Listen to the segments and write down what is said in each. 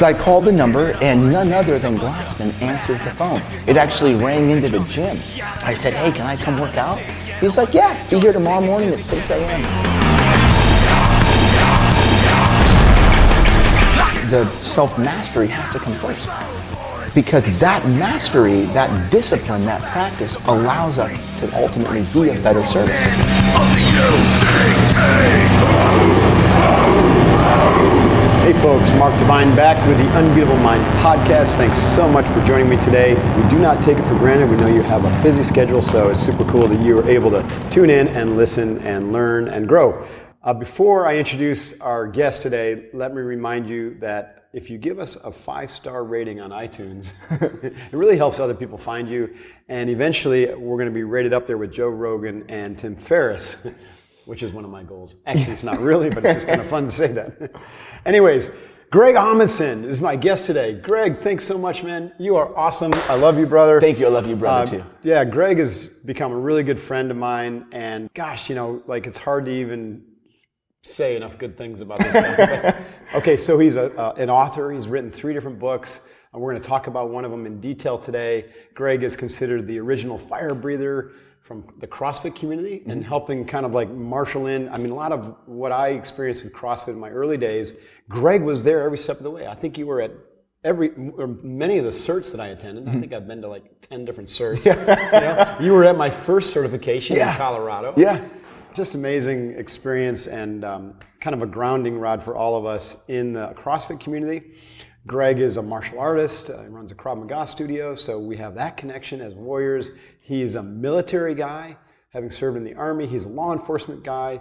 So I called the number, and none other than Glassman answers the phone. It actually rang into the gym. I said, hey, can I come work out? He's like, yeah, be here tomorrow morning at 6 a.m. The self mastery has to come first. Because that mastery, that discipline, that practice allows us to ultimately be a better service. Hey folks, Mark Divine back with the Unbeatable Mind podcast. Thanks so much for joining me today. We do not take it for granted. We know you have a busy schedule, so it's super cool that you are able to tune in and listen and learn and grow. Uh, before I introduce our guest today, let me remind you that if you give us a five star rating on iTunes, it really helps other people find you. And eventually, we're going to be rated up there with Joe Rogan and Tim Ferriss, which is one of my goals. Actually, it's not really, but it's kind of fun to say that. Anyways, Greg Amundson is my guest today. Greg, thanks so much, man. You are awesome. I love you, brother. Thank you. I love you, brother, Uh, too. Yeah, Greg has become a really good friend of mine, and gosh, you know, like it's hard to even say enough good things about this guy. Okay, so he's a, uh, an author. He's written three different books. And we're going to talk about one of them in detail today. Greg is considered the original fire breather from the CrossFit community and helping kind of like marshal in. I mean, a lot of what I experienced with CrossFit in my early days, Greg was there every step of the way. I think you were at every or many of the certs that I attended. I think I've been to like 10 different certs. you, know? You were at my first certification Yeah. in Colorado Yeah. just amazing experience and um, kind of a grounding rod for all of us in the CrossFit community. Greg is a martial artist. Uh, he runs a Krav Maga studio, so we have that connection as warriors. He's a military guy, having served in the army. He's a law enforcement guy,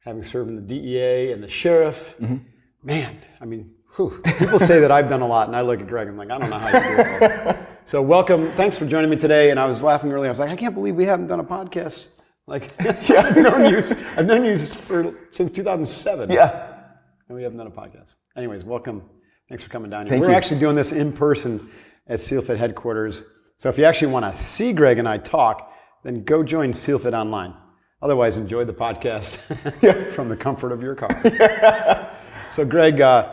having served in the DEA and the sheriff. Mm-hmm. Man, I mean, whew. people say that I've done a lot, and I look at Greg. I'm like, I don't know how you do it. so welcome. Thanks for joining me today. And I was laughing earlier. I was like, I can't believe we haven't done a podcast. Like, I've known you. I've known you for, since 2007. Yeah. And we haven't done a podcast. Anyways, welcome. Thanks for coming down here. Thank We're you. actually doing this in person at SealFit headquarters. So if you actually want to see Greg and I talk, then go join SealFit online. Otherwise, enjoy the podcast from the comfort of your car. so, Greg, uh,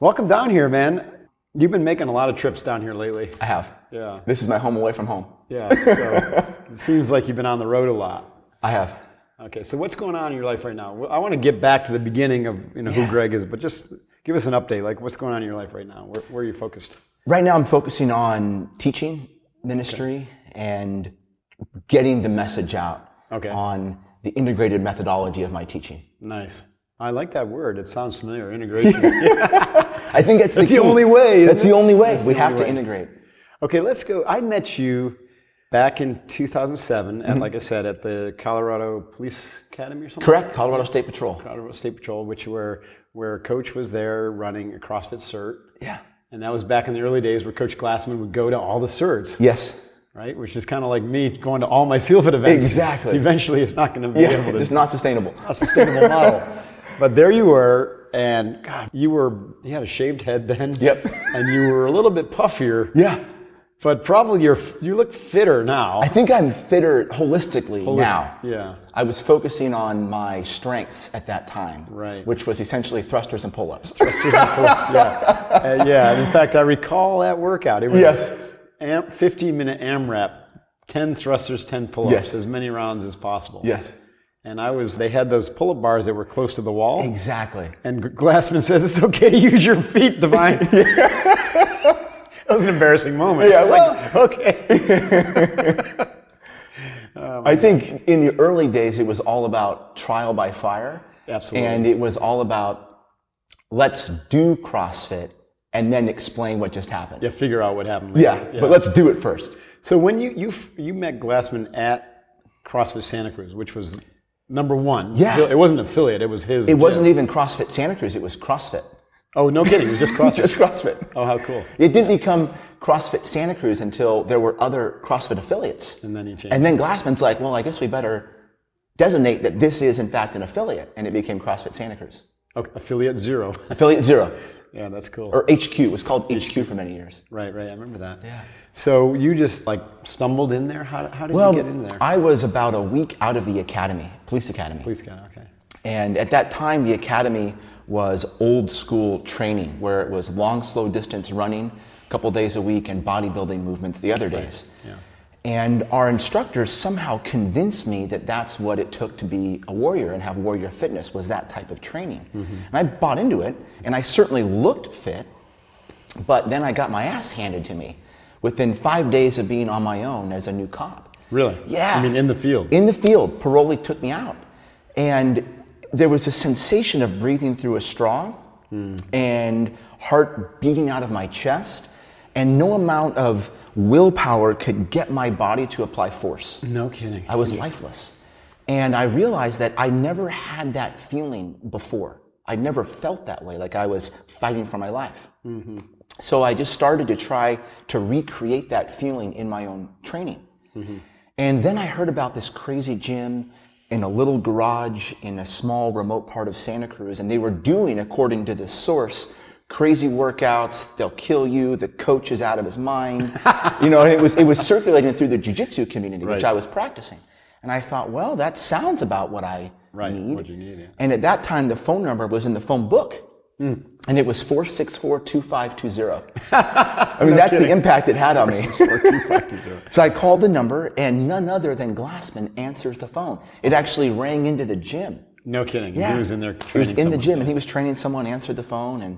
welcome down here, man. You've been making a lot of trips down here lately. I have. Yeah. This is my home away from home. Yeah. So it seems like you've been on the road a lot. I have. Okay, so what's going on in your life right now? I want to get back to the beginning of you know who Greg is, but just give us an update. Like, what's going on in your life right now? Where, where are you focused? Right now, I'm focusing on teaching ministry and getting the message out Okay. on the integrated methodology of my teaching. Nice. I like that word. It sounds familiar. Integration. I think that's, the, the only way, That's the only way. That's we have only to way. integrate. okay, let's go. I met you back in 2007, Mm-hmm. at like I said, at the Colorado Police Academy or something. Correct. Colorado State Patrol. Colorado State Patrol, which where where Coach was there running a CrossFit cert, Yeah. And that was back in the early days where Coach Glassman would go to all the certs. Yes. right? Which is kind of like me going to all my SealFit events. Exactly. Eventually, it's not going to be Yeah. able to Just not sustainable. a sustainable model. But there you were, and God, you were you had a shaved head then. Yep. And you were a little bit puffier. Yeah. But probably you're you look fitter now. I think I'm fitter holistically now. Yeah. I was focusing on my strengths at that time, Right. which was essentially thrusters and pull-ups. Thrusters and pull-ups, yeah. Uh, yeah. And in fact, I recall that workout. It was Yes. am, 15 minute AMRAP, 10 thrusters, 10 pull-ups, Yes. as many rounds as possible. yes, And I was. They had those pull-up bars that were close to the wall. exactly. And Glassman says it's okay to use your feet, Divine. that was an embarrassing moment. Yeah, I was like, okay. Oh, I think in the early days it was all about trial by fire. Absolutely. And it was all about let's do CrossFit and then explain what just happened. Yeah, figure out what happened. later. Yeah, but let's do it first. So when you you you met Glassman at CrossFit Santa Cruz, which was number one. Yeah. It wasn't affiliate. It was his. It wasn't even CrossFit Santa Cruz, it was CrossFit. Oh no, kidding! It was just CrossFit. Just CrossFit. oh, how cool! It didn't become CrossFit Santa Cruz until there were other CrossFit affiliates. And then he changed. And then Glassman's like, well, I guess we better designate that this is in fact an affiliate, and it became CrossFit Santa Cruz. Okay, affiliate zero. Affiliate zero, yeah, that's cool. or HQ. It was called HQ for many years. right, right. I remember that. Yeah. So you just like stumbled in there. How, how did Well, you get in there? I was about a week out of the academy, police academy. Police academy, Okay. And at that time, the academy was old school training where it was long, slow distance running a couple days a week and bodybuilding movements the other days. Yeah. And our instructors somehow convinced me that that's what it took to be a warrior and have warrior fitness was that type of training. Mm-hmm. And I bought into it, and I certainly looked fit, but then I got my ass handed to me within five days of being on my own as a new cop. Really? Yeah. I mean, in the field. In the field, Paroli took me out. And there was a sensation of breathing through a straw and heart beating out of my chest. And no amount of willpower could get my body to apply force. no kidding. I was lifeless. And I realized that I never had that feeling before. I never felt that way, like I was fighting for my life. Mm-hmm. So I just started to try to recreate that feeling in my own training. Mm-hmm. And then I heard about this crazy gym in a little garage in a small remote part of Santa Cruz, and they were doing, according to this source, crazy workouts. They'll kill you. The coach is out of his mind. you know, and it was it was circulating through the jiu-jitsu community, which I was practicing. And I thought, well, that sounds about what I Right, need. what you need, yeah. And at that time, the phone number was in the phone book. Hmm. And it was 464 2520. I mean, that's the impact it had on me. so I called the number, and none other than Glassman answers the phone. It actually rang into the gym. no kidding. Yeah. He was in there He was training in the gym, and he was training someone, answered the phone, and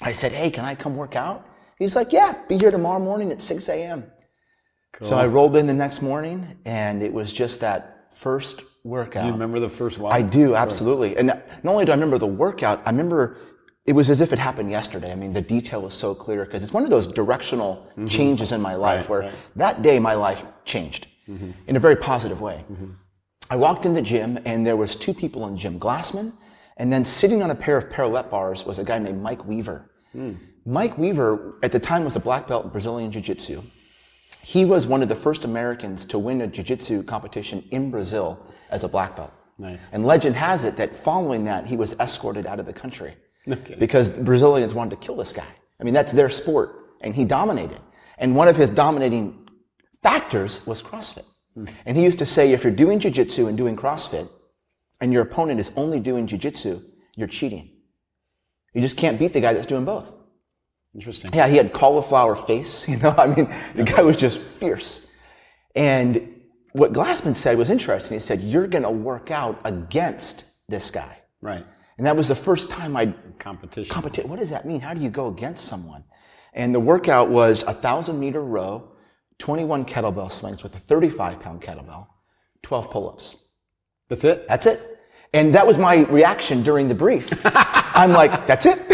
I said, Hey, can I come work out? He's like, Yeah, be here tomorrow morning at 6 a.m. So I rolled in the next morning, and it was just that first workout. Do you remember the first while? I do, absolutely. And not only do I remember the workout, I remember it was as if it happened yesterday. I mean, the detail was so clear because it's one of those directional mm-hmm. changes in my life Right, where right. that day my life changed mm-hmm. in a very positive way. Mm-hmm. I walked in the gym and there was two people in the gym, Glassman, and then sitting on a pair of parallel bars was a guy named Mike Weaver. Hmm. Mike Weaver at the time was a black belt in Brazilian Jiu-Jitsu. He was one of the first Americans to win a jiu-jitsu competition in Brazil as a black belt. Nice. And legend has it that following that, he was escorted out of the country because the Brazilians wanted to kill this guy. I mean, that's their sport, and he dominated. And one of his dominating factors was CrossFit. Hmm. And he used to say, if you're doing jiu-jitsu and doing CrossFit, and your opponent is only doing jiu-jitsu, you're cheating. You just can't beat the guy that's doing both. Interesting. Yeah, he had cauliflower face. You know, I mean, the guy was just fierce. And what Glassman said was interesting. He said, "You're going to work out against this guy," Right. And that was the first time I Competition. competition. What does that mean? How do you go against someone? And the workout was a thousand meter row, 21 kettlebell swings with a 35 pound kettlebell, 12 pull-ups. That's it. That's it. And that was my reaction during the brief. I'm like, that's it.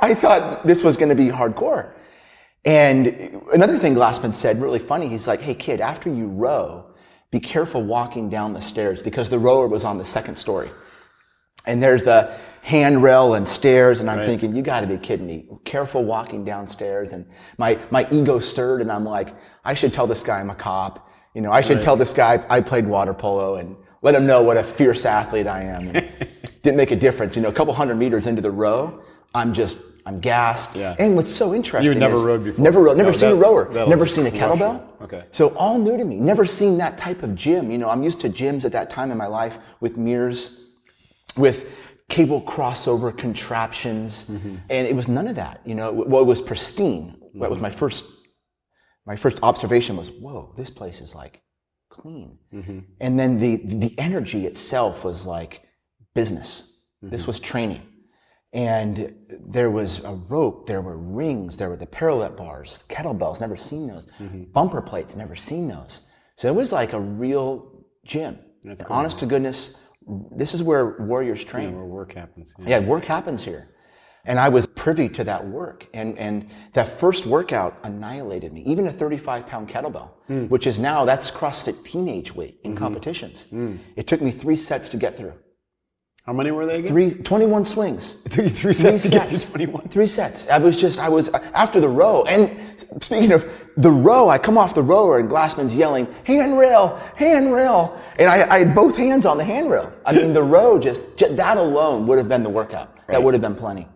I thought this was going to be hardcore. And another thing Glassman said, really funny, he's like, hey kid, after you row, be careful walking down the stairs because the rower was on the second story. And there's the handrail and stairs, and I'm Right. thinking, you gotta be kidding me. Careful walking downstairs. And my, my ego stirred, and I'm like, I should tell this guy I'm a cop. You know, I should tell this guy I played water polo and let him know what a fierce athlete I am. And didn't make a difference. You know, a couple hundred meters into the row, I'm just, I'm gassed. Yeah. And what's so interesting You've never is- rowed before? Never rowed, never No, seen a rower, never seen a kettlebell. you. Okay. So all new to me. Never seen that type of gym. You know, I'm used to gyms at that time in my life with mirrors, with cable crossover contraptions, mm-hmm. and it was none of that. You know, well, it was pristine. That was mm-hmm. my first. My first observation was, "Whoa, this place is like clean." Mm-hmm. And then the the energy itself was like business. This was training. And there was a rope, there were rings, there were the parallel bars, kettlebells, never seen those. Bumper plates, never seen those. So it was like a real gym. And Honest to goodness, this is where warriors train. Where work happens. Yeah. Yeah, work happens here. And I was privy to that work. And, and that first workout annihilated me. Even a 35 pound kettlebell, hmm. which is now, that's CrossFit teenage weight in mm-hmm. competitions. Mm. It took me three sets to get through. How many were they again? Three, 21 swings. It took you three Three sets get sets. to 21. Three sets. I was just, I was, uh, after the row, and speaking of the row, I come off the rower and Glassman's yelling, handrail, handrail. And I, I had both hands on the handrail. I mean, the row just, just, that alone would have been the workout. That would have been plenty.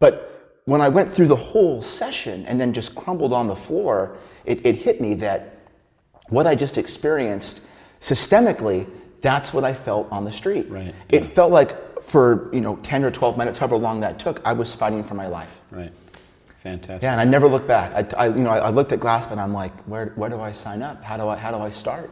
But when I went through the whole session and then just crumbled on the floor, it, it hit me that what I just experienced systemically, that's what I felt on the street. Right, It felt like for you know 10 or 12 minutes, however long that took, I was fighting for my life. Right. Fantastic. Yeah, and I never looked back. I, I you know, I, I looked at Glassman. I'm like, where, where do I sign up? How do I, how do I start?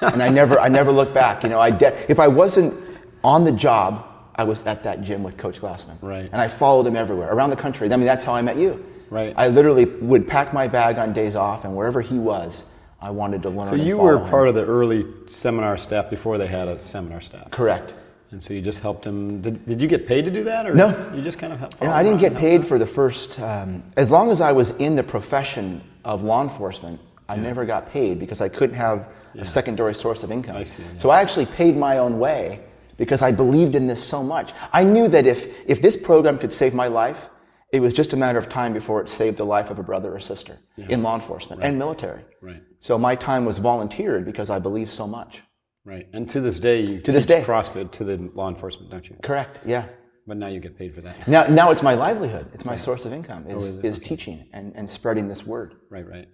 and I never, I never looked back. You know, I de- if I wasn't on the job, I was at that gym with Coach Glassman. Right. And I followed him everywhere around the country. I mean, that's how I met you. Right. I literally would pack my bag on days off, and wherever he was, I wanted to learn. So you were follow him. part of the early seminar staff before they had a seminar staff. Correct. And so you just helped him. Did, did you get paid to do that, or No. You just kind of helped. I didn't get paid for the first, um, as long as I was in the profession of law enforcement, I never got paid because I couldn't have a secondary source of income. I see, yeah. So I actually paid my own way because I believed in this so much. I knew that if, if this program could save my life, it was just a matter of time before it saved the life of a brother or sister in law enforcement and military. Right. So my time was volunteered because I believed so much. Right. And to this day, you To this day. CrossFit to the law enforcement, don't you? Correct, yeah. But now you get paid for that. Now, now it's my livelihood. It's my source of income is, Oh, is is teaching and, and spreading this word. Right. Right.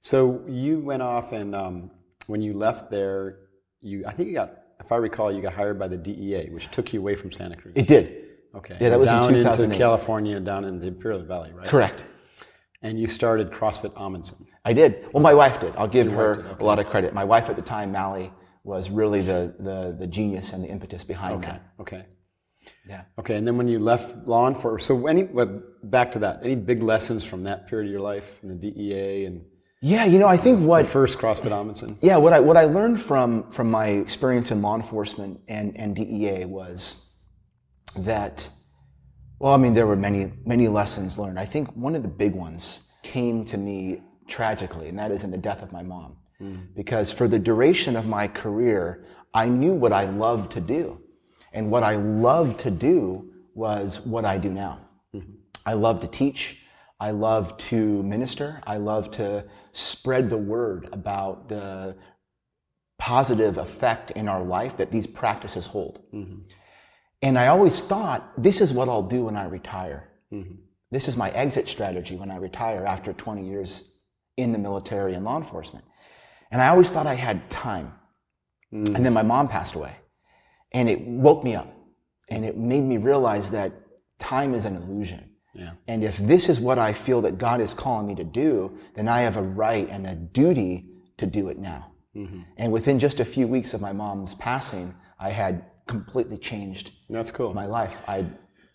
So you went off, and um, when you left there, you I think you got, if I recall, you got hired by the DEA, which took you away from Santa Cruz. It did. Okay. yeah, that was in down into 2008. California, down in the Imperial Valley, right? Correct. And you started CrossFit Amundson. I did. Well, my wife did. I'll give her wife did, a lot of credit. My wife at the time, Mally, was really the, the, the genius and the impetus behind Okay. that. Okay. Yeah. Okay, and then when you left law enforcement, so any well, back to that, any big lessons from that period of your life in the DEA and Yeah, you know, I think what first CrossFit Amundson? yeah, what I what I learned from from my experience in law enforcement and, and DEA was that well, I mean, there were many many lessons learned. I think one of the big ones came to me tragically, and that is in the death of my mom. Mm. Because for the duration of my career, I knew what I loved to do. And what I loved to do was what I do now. Mm-hmm. I love to teach. I love to minister. I love to spread the word about the positive effect in our life that these practices hold. Mm-hmm. And I always thought, this is what I'll do when I retire. Mm-hmm. This is my exit strategy when I retire after 20 years in the military and law enforcement. And I always thought I had time. And then mm. my mom passed away. And it woke me up. And it made me realize that time is an illusion. Yeah. And if this is what I feel that God is calling me to do, then I have a right and a duty to do it now. Mm-hmm. And within just a few weeks of my mom's passing, I had completely changed That's cool. my life. I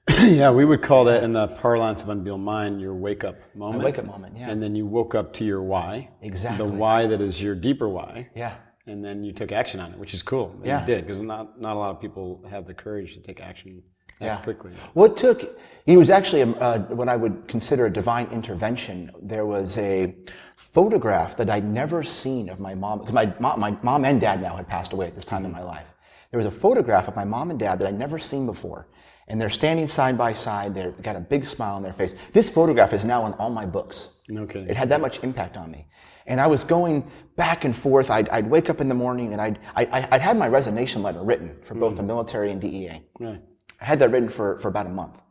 yeah, we would call that in the parlance of unbeatable mind your wake up moment. wake up moment, yeah. And then you woke up to your why. Exactly. The why that is your deeper why. yeah. And then you took action on it, which is cool. Yeah. You did, because not, not a lot of people have the courage to take action that Yeah. quickly. What took, it was actually a, uh, what I would consider a divine intervention. There was a photograph that I'd never seen of my mom, because my, mom- my mom and dad now had passed away at this time in my life. There was a photograph of my mom and dad that I'd never seen before. And they're standing side by side. They've got a big smile on their face. This photograph is now in all my books. No kidding. It had that much impact on me. And I was going back and forth. I'd, I'd wake up in the morning and I'd, I, I- I'd had my resignation letter written for both the mm. military and DEA. Right. I had that written for, for about a month.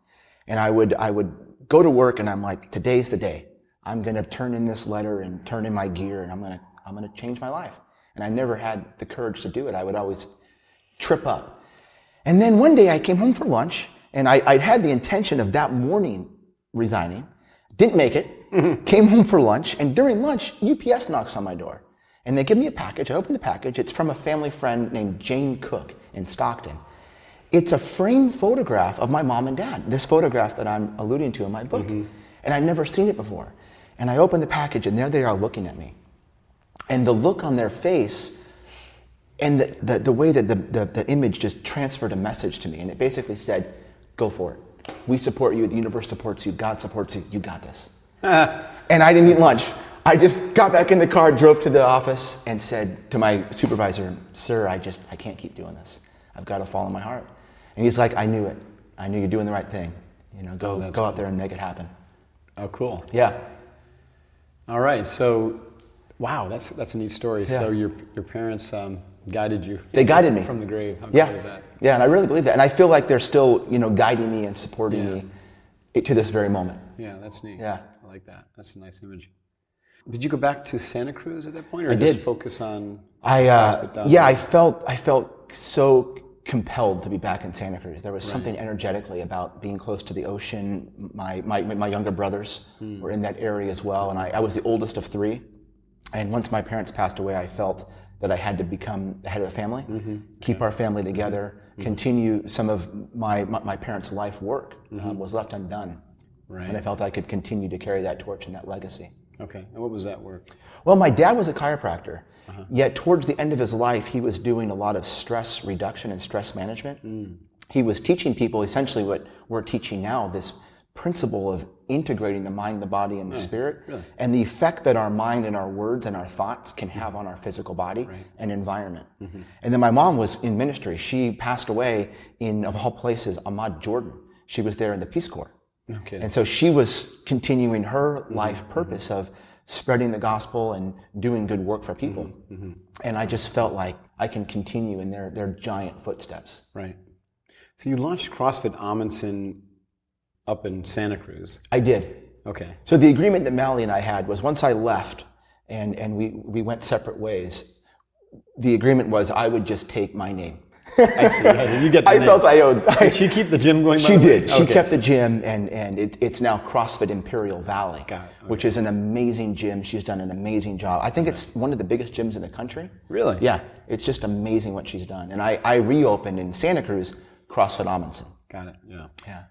And I would, I would go to work and I'm like, today's the day. I'm going to turn in this letter and turn in my gear and I'm going to, I'm going to change my life. And I never had the courage to do it. I would always trip up. And then one day I came home for lunch and I, I'd had the intention of that morning resigning. Didn't make it. Mm-hmm. Came home for lunch and during lunch, UPS knocks on my door. And they give me a package. I open the package. It's from a family friend named Jane Cook in Stockton. It's a framed photograph of my mom and dad, this photograph that I'm alluding to in my book. Mm-hmm. And I've never seen it before. And I open the package, and there they are looking at me. And the look on their face, and the, the, the way that the, the, the image just transferred a message to me. And it basically said, Go for it. We support you. The universe supports you. God supports you. You got this. and I didn't eat lunch. I just got back in the car, drove to the office, and said to my supervisor, Sir, I just, I can't keep doing this. I've got to follow my heart. And he's like, I knew it. I knew you're doing the right thing. You know, go, that's go out there and make it happen. Oh, cool. Yeah. All right. So, wow, that's that's a neat story. Yeah. So your your parents um, guided you. They guided me. from the grave. How Yeah. is that? Yeah, and I really believe that. And I feel like they're still, you know, guiding me and supporting Yeah. me to this very moment. Yeah, that's neat. Yeah. I like that. That's a nice image. Did you go back to Santa Cruz at that point, or I just did. focus on? I, uh, yeah. I felt, I felt so compelled to be back in Santa Cruz. There was something energetically about being close to the ocean. My, my, my younger brothers were in that area as well, and I, I was the oldest of three. And once my parents passed away, I felt that I had to become the head of the family, mm-hmm. keep our family together, mm-hmm. Mm-hmm. continue some of my, my, my parents' life work um, was left undone. Right. And I felt I could continue to carry that torch and that legacy. Okay. And what was that work? Well, my dad was a chiropractor, uh-huh. yet towards the end of his life, he was doing a lot of stress reduction and stress management. Mm. He was teaching people essentially what we're teaching now this principle of integrating the mind, the body, and the spirit, and the effect that our mind and our words and our thoughts can have mm-hmm. on our physical body and environment. Mm-hmm. And then my mom was in ministry. She passed away in, of all places, Amman, Jordan. She was there in the Peace Corps. Okay. And so she was continuing her mm-hmm. life purpose of spreading the gospel and doing good work for people. And I just felt like I can continue in their, their giant footsteps. Right. So you launched CrossFit Amundson up in Santa Cruz. I did. Okay. So the agreement that Mally and I had was once I left and, and we, we went separate ways, the agreement was I would just take my name. I. Yeah, You get the I name. felt I owed. Did she keep the gym going? She did. She Okay. kept the gym, and and it, it's now CrossFit Imperial Valley, it. which is an amazing gym. She's done an amazing job. I think it's one of the biggest gyms in the country. Really? Yeah, it's just amazing what she's done. And I, I reopened in Santa Cruz CrossFit Amundson. Got it. Yeah. Yeah.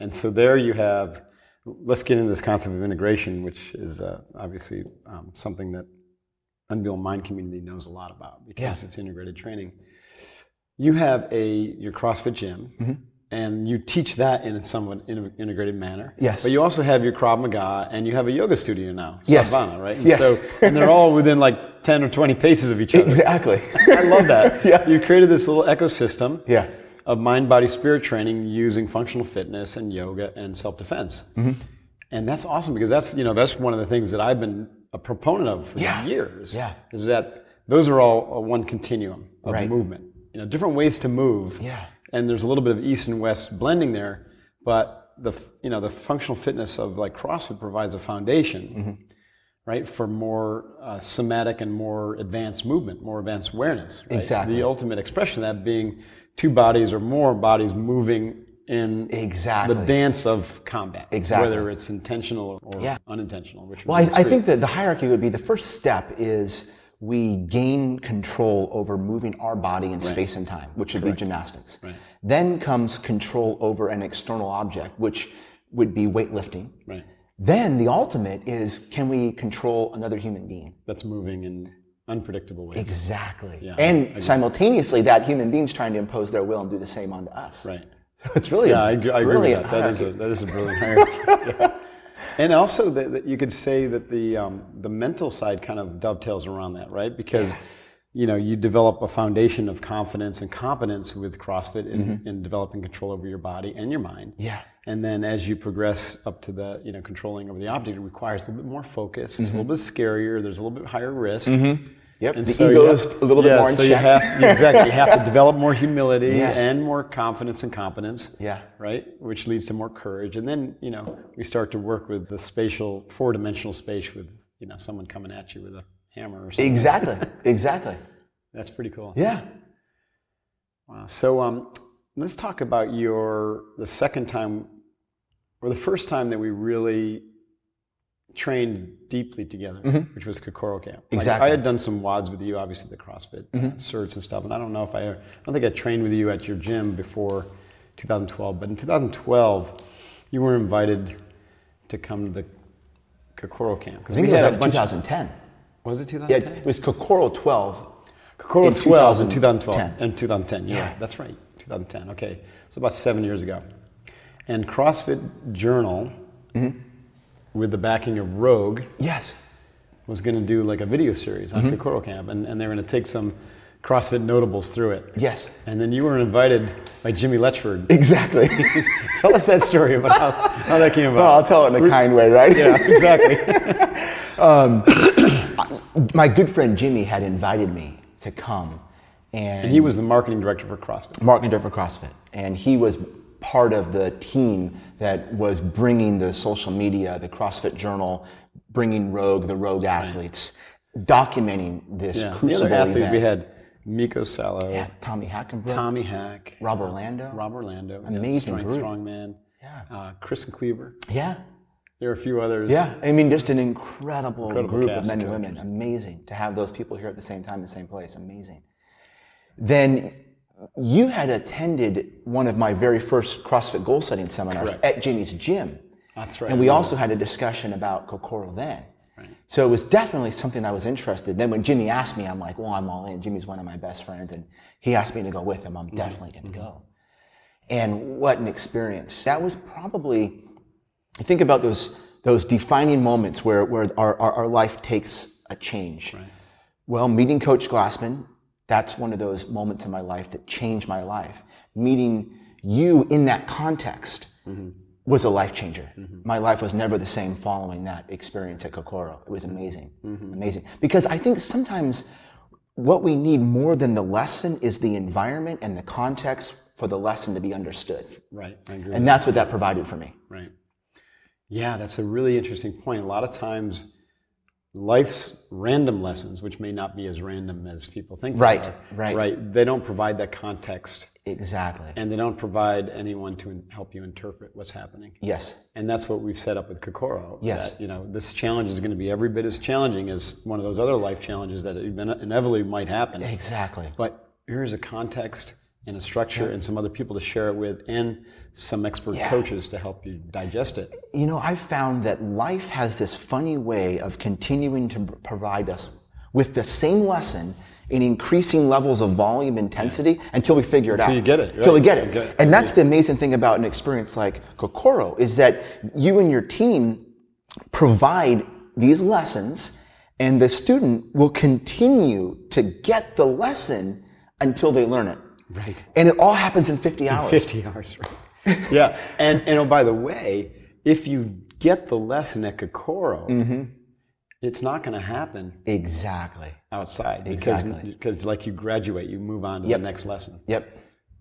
And so there you have. Let's get into this concept of integration, which is uh, obviously um, something that Unreal Mind community knows a lot about because Yeah. it's integrated training. You have a your CrossFit gym, Mm-hmm. and you teach that in a somewhat in- integrated manner. Yes. But you also have your Krav Maga, and you have a yoga studio now, Yes. Sadhana, right? And Yes. So, and they're all within like ten or twenty paces of each other. Exactly. I love that. Yeah. You created this little ecosystem yeah. Of mind, body, spirit training using functional fitness and yoga and self defense. Mm-hmm. And that's awesome because that's you know that's one of the things that I've been a proponent of for Yeah. years. Yeah. Is that those are all one continuum of Right. movement. You know, different ways to move. Yeah. And there's a little bit of east and west blending there, but the you know the functional fitness of like CrossFit provides a foundation. Mm-hmm. Right for more uh, somatic and more advanced movement, more advanced awareness. Right? Exactly. The ultimate expression of that being two bodies or more bodies moving in Exactly. the dance of combat. Exactly. Whether it's intentional or Yeah. unintentional. Which Well, I, I think that the hierarchy would be the first step is we gain control over moving our body in space and time, which would be gymnastics. Right. Then comes control over an external object, which would be weightlifting. right. Then the ultimate is can we control another human being? That's moving in unpredictable ways. Exactly. Yeah, and simultaneously, that human being's trying to impose their will and do the same onto us. Right. So it's really Yeah, a I, agree- I agree with that. That is, a, that is a brilliant hierarchy. Yeah. And also, that, that you could say that the um, the mental side kind of dovetails around that, right? Because you know you develop a foundation of confidence and competence with CrossFit in, in developing control over your body and your mind. Mm-hmm. Yeah. And then as you progress up to the you know controlling over the object, it requires a little bit more focus. It's a little bit scarier. There's a little bit higher risk. Yep. And the so ego you is a little bit yeah, more in so you check. have to, exactly. You have to develop more humility Yes. and more confidence and competence. Yeah. Right, which leads to more courage, and then you know we start to work with the spatial, four-dimensional space with you know someone coming at you with a hammer or something. exactly. Exactly. That's pretty cool. Yeah. Wow. So um, let's talk about your the second time, or the first time that we really trained deeply together, which was Kokoro Camp. Like, Mm-hmm. Exactly. Mm-hmm. I had done some wads with you, obviously the CrossFit uh, certs and stuff, and I don't know if I, I don't think I trained with you at your gym before 2012, but in 2012, you were invited to come to the Kokoro Camp I think it was like 2010. was it Yeah, 2010? it was Kokoro 12. Kokoro in 12 in 2012. 2010. In 2010, yeah, Yeah. that's right. 2010. Okay, so about seven years ago. And CrossFit Journal, Mm-hmm. with the backing of Rogue, Yes. was going to do like a video series on Mm-hmm. Kokoro Camp, and, and they were going to take some CrossFit notables through it. Yes. And then you were invited by Jimmy Letchford. Exactly. Tell us that story about how, how that came about. well, I'll tell it in a kind way, right? yeah, exactly. My good friend Jimmy had invited me to come, and, and he was the marketing director for CrossFit. marketing director for CrossFit, and he was part of the team that was bringing the social media, the CrossFit Journal, bringing Rogue, the Rogue athletes, documenting this Yeah. The crucible other athlete event. we had Mikko Salo, Yeah, Tommy Hackenbruck, Tommy Hack, Rob Orlando. Rob Orlando, yeah, Amazing Strength group. Strongman, Yeah. uh, Kristan Clever. Yeah. There are a few others. Yeah, I mean, just an incredible, Incredible group of of men and women. Amazing to have those people here at the same time, in the same place. Amazing. Then you had attended one of my very first CrossFit goal setting seminars Correct. at Jimmy's gym. That's right. And we also had a discussion about Kokoro then. Right. So it was definitely something I was interested. Then when Jimmy asked me, I'm like, well, I'm all in. Jimmy's one of my best friends, and he asked me to go with him. I'm Mm-hmm. definitely going to go. And what an experience! That was probably. I think about those those defining moments where where our our, our life takes a change. Right. Well, meeting Coach Glassman, that's one of those moments in my life that changed my life. Meeting you in that context mm-hmm. was a life changer. Mm-hmm. My life was never the same following that experience at Kokoro. It was amazing, mm-hmm. amazing. Because I think sometimes what we need more than the lesson is the environment and the context for the lesson to be understood. Right. I agree. And that's what that provided for me. Right. Yeah, that's a really interesting point. A lot of times, life's random lessons, which may not be as random as people think, they Right, are, right. right, they don't provide that context, Exactly. and they don't provide anyone to help you interpret what's happening. Yes. And that's what we've set up with Kokoro. Yes. That, you know, this challenge is going to be every bit as challenging as one of those other life challenges that inevitably might happen. Exactly. But here's a context and a structure and some other people to share it with and some expert Yeah. coaches to help you digest it. You know, I've found that life has this funny way of continuing to provide us with the same lesson in increasing levels of volume intensity until we figure it out. Until you get it, Until we right. get it. Okay. And that's the amazing thing about an experience like Kokoro is that you and your team provide these lessons and the student will continue to get the lesson until they learn it. Right. And it all happens in 50 hours. 50 hours, right? yeah. And, and oh, by the way, if you get the lesson at Kokoro, Mm-hmm. it's not going to happen Exactly. outside because, Exactly. because like you graduate, you move on to Yep. the next lesson. Yep.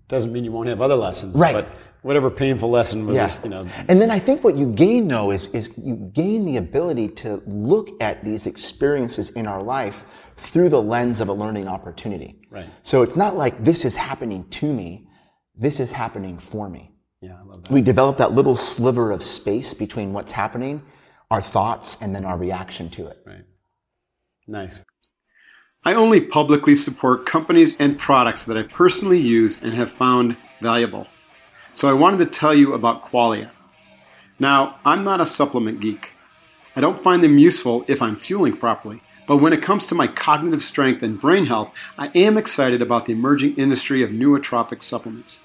Doesn't mean you won't have other lessons, Right. But whatever painful lesson was, Yeah. just, you know, And then I think what you gain though is, is you gain the ability to look at these experiences in our life through the lens of a learning opportunity. Right. So it's not like this is happening to me, this is happening for me. yeah, I love that. We develop that little sliver of space between what's happening, our thoughts, and then our reaction to it. Right. Nice. I only publicly support companies and products that I personally use and have found valuable. So I wanted to tell you about Qualia. Now, I'm not a supplement geek. I don't find them useful if I'm fueling properly. But when it comes to my cognitive strength and brain health, I am excited about the emerging industry of nootropic supplements.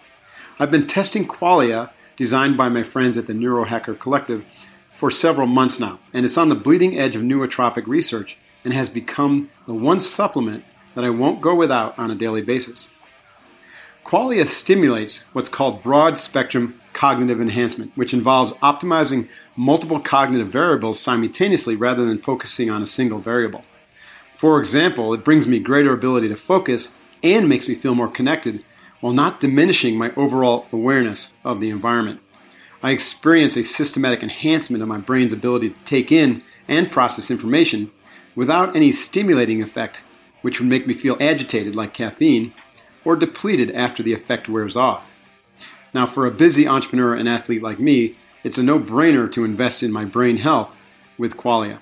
I've been testing Qualia, designed by my friends at the Neurohacker Collective, for several months now, and it's on the bleeding edge of nootropic research and has become the one supplement that I won't go without on a daily basis. Qualia stimulates what's called broad spectrum cognitive enhancement, which involves optimizing multiple cognitive variables simultaneously rather than focusing on a single variable. For example, it brings me greater ability to focus and makes me feel more connected while not diminishing my overall awareness of the environment. I experience a systematic enhancement of my brain's ability to take in and process information without any stimulating effect, which would make me feel agitated like caffeine or depleted after the effect wears off. Now, for a busy entrepreneur and athlete like me, it's a no brainer to invest in my brain health with Qualia.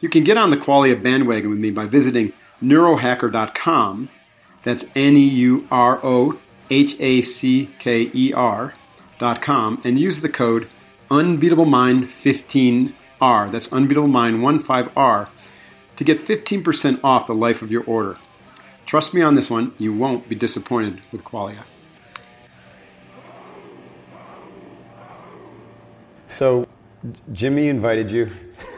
You can get on the Qualia bandwagon with me by visiting neurohacker.com. That's N E U R O H A C K E R.com and use the code UnbeatableMind15R. That's UnbeatableMind15R to get 15% off the life of your order. Trust me on this one, you won't be disappointed with Qualia. So, Jimmy invited you,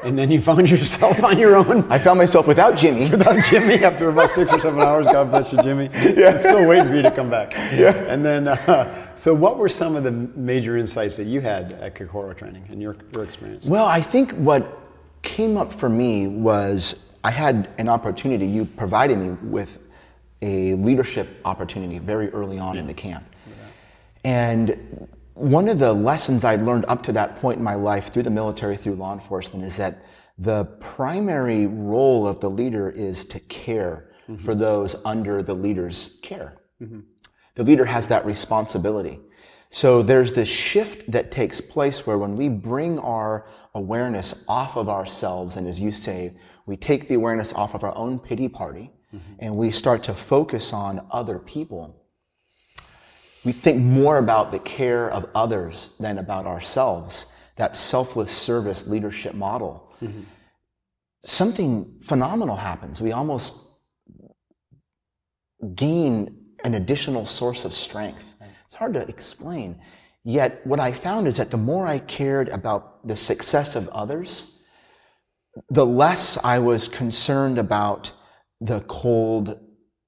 and then you found yourself on your own I found myself without Jimmy. without Jimmy after about six or seven hours. God bless you, Jimmy. Yeah. I'm still waiting for you to come back. Yeah. And then, uh, so what were some of the major insights that you had at Kokoro training and your, your experience? Well, I think what came up for me was I had an opportunity. You provided me with a leadership opportunity very early on in the camp. And one of the lessons I'd learned up to that point in my life through the military, through law enforcement, is that the primary role of the leader is to care mm-hmm. for those under the leader's care. Mm-hmm. The leader has that responsibility. So there's this shift that takes place where when we bring our awareness off of ourselves, and as you say, we take the awareness off of our own pity party mm-hmm. and we start to focus on other people, we think more about the care of others than about ourselves. That selfless service leadership model. Something phenomenal happens. We almost gain an additional source of strength. It's hard to explain. Yet, what I found is that the more I cared about the success of others, the less I was concerned about the cold,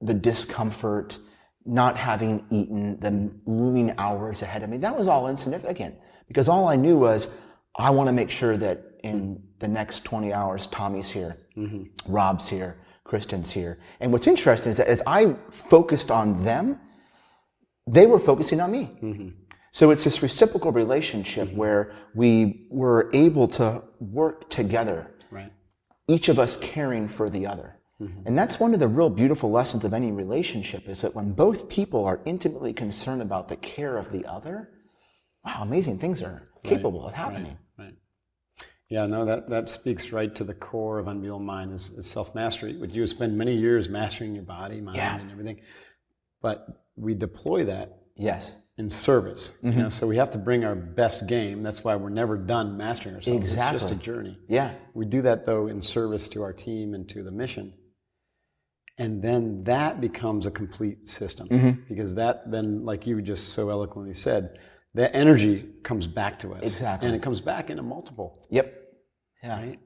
the discomfort, not having eaten, the looming hours ahead of me. That was all insignificant because all I knew was I want to make sure that in the next 20 hours, Tommy's here, mm-hmm. Rob's here, Kristan's here. And what's interesting is that as I focused on them, they were focusing on me. Mm-hmm. So it's this reciprocal relationship mm-hmm. where we were able to work together Right. each of us caring for the other. And that's one of the real beautiful lessons of any relationship is that when both people are intimately concerned about the care of the other, wow, amazing things are capable of happening. Right. Yeah, no, that, that speaks right to the core of Unbeatable Mind is, is self-mastery. Would you spend many years mastering your body, mind, Yeah. and everything? But we deploy that Yes, in service. You Mm-hmm. know, so we have to bring our best game. That's why we're never done mastering ourselves. Exactly. It's just a journey. yeah, We do that though in service to our team and to the mission. And then that becomes a complete system Mm-hmm. because that then, like you just so eloquently said, that energy comes back to us. Exactly. And it comes back in a multiple, yep, yeah, right?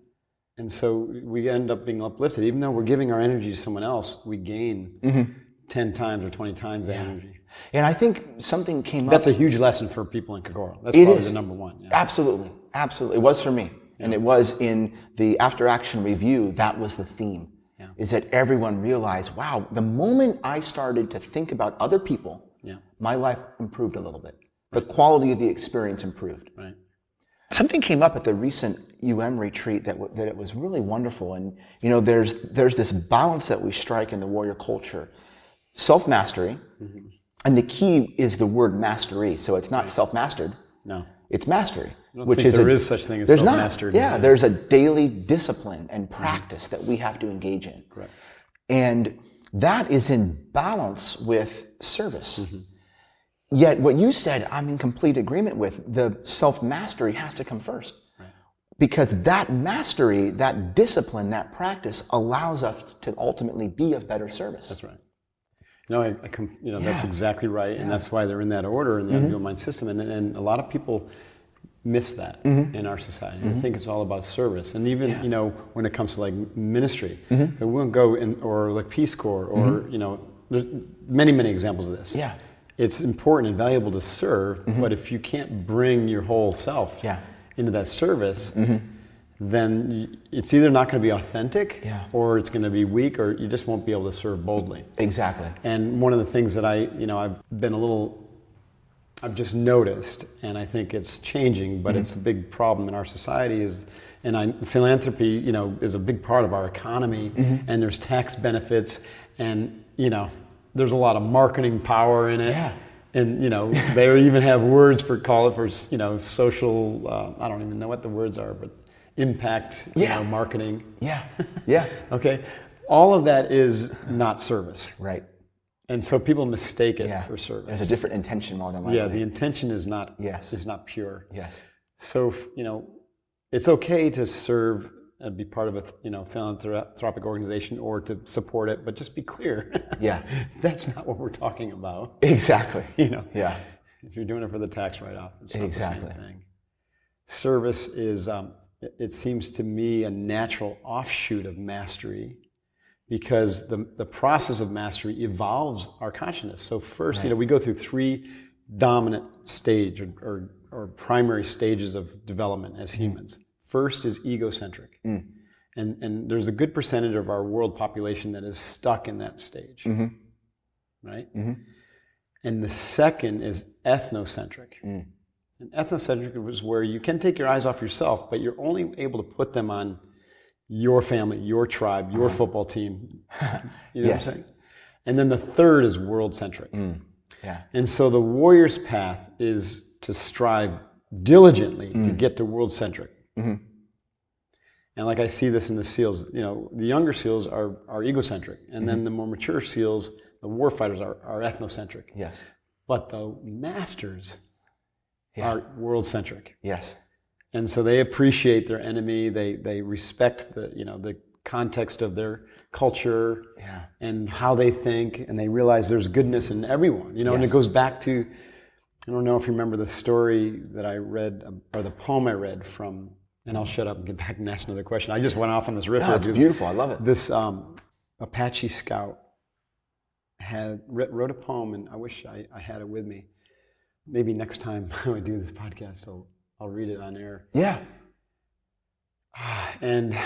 And so we end up being uplifted. Even though we're giving our energy to someone else, we gain Mm-hmm. 10 times or 20 times that energy. And I think something came up. That's a huge lesson for people in Kokoro. That's It probably is. the number one. Yeah. Absolutely, absolutely. It was for me, and it was in the after action review. That was the theme. Is that everyone realized, wow, the moment I started to think about other people, Yeah. my life improved a little bit. The quality of the experience improved. Right. Something came up at the recent UM retreat that, w- that it was really wonderful. And, you know, there's, there's this balance that we strike in the warrior culture self mastery, and the key is the word mastery. So it's not self mastered, No. it's mastery. Which is there a, is such thing as there's not. self-mastered. Yeah, there's a daily discipline and practice that we have to engage in. Correct. And that is in balance with service. Mm-hmm. Yet, what you said, I'm in complete agreement with. The self mastery has to come first. Because that mastery, that discipline, that practice allows us to ultimately be of better service. That's right. No, I, I com- you know that's exactly right, and that's why they're in that order in the mm mind system. And, and a lot of people miss that mm-hmm. in our society. I mm-hmm. think it's all about service, and even you know when it comes to like ministry, mm-hmm. they won't go in or like Peace Corps or you know there's many many examples of this. Yeah. it's important and valuable to serve, but if you can't bring your whole self Yeah. into that service, then it's either not going to be authentic Yeah. or it's going to be weak or you just won't be able to serve boldly. Exactly. And one of the things that I, you know, I've been a little, I've just noticed, and I think it's changing, but it's a big problem in our society is, and I, philanthropy, you know, is a big part of our economy, and there's tax benefits, and you know, there's a lot of marketing power in it. Yeah. And you know, they even have words for call it for you know social. Uh, I don't even know what the words are, but impact. You Yeah. know, marketing. Yeah. Yeah. Okay, all of that is not service. right. And so people mistake it Yeah. for There's service. a different intention more than likely. Yeah, the intention is not Yes. is not pure. yes. So you know, it's okay to serve and be part of a you know philanthropic organization or to support it, but just be clear. Yeah. that's not what we're talking about. Exactly. You know, Yeah. if you're doing it for the tax write-off, it's not Exactly. the same thing. Service is, um, it, it seems to me, a natural offshoot of mastery because the, the process of mastery evolves our consciousness. So first, you know, we go through three dominant stage or, or, or primary stages of development as hmm. humans. First is egocentric. Hmm. And, and there's a good percentage of our world population that is stuck in that stage. Mm-hmm. Right? Mm-hmm. And the second is ethnocentric. Hmm. And ethnocentric was where you can take your eyes off yourself, but you're only able to put them on your family, your tribe, your uh-huh. football team. You know Yes. what I'm saying? And then the third is world centric. Mm. Yeah. And so the warrior's path is to strive diligently to mm. get to world centric. Mm-hmm. And like I see this in the SEALs, you know, the younger SEALs are, are egocentric, and then mm-hmm. the more mature SEAls, the warfighters, are, are ethnocentric. Yes. But the masters Yeah. are world centric. Yes. And so they appreciate their enemy, they, they respect the, you know, the context of their culture Yeah. and how they think, and they realize there's goodness in everyone. You know, and it goes back to I don't know if you remember the story that I read or the poem I read from. And I'll shut up and get back and ask another question. I just went off on this riff. No, it's beautiful. I love it. This um, Apache scout had wrote a poem, and I wish I, I had it with me. Maybe next time I would do this podcast, I'll I'll read it on air. Yeah. And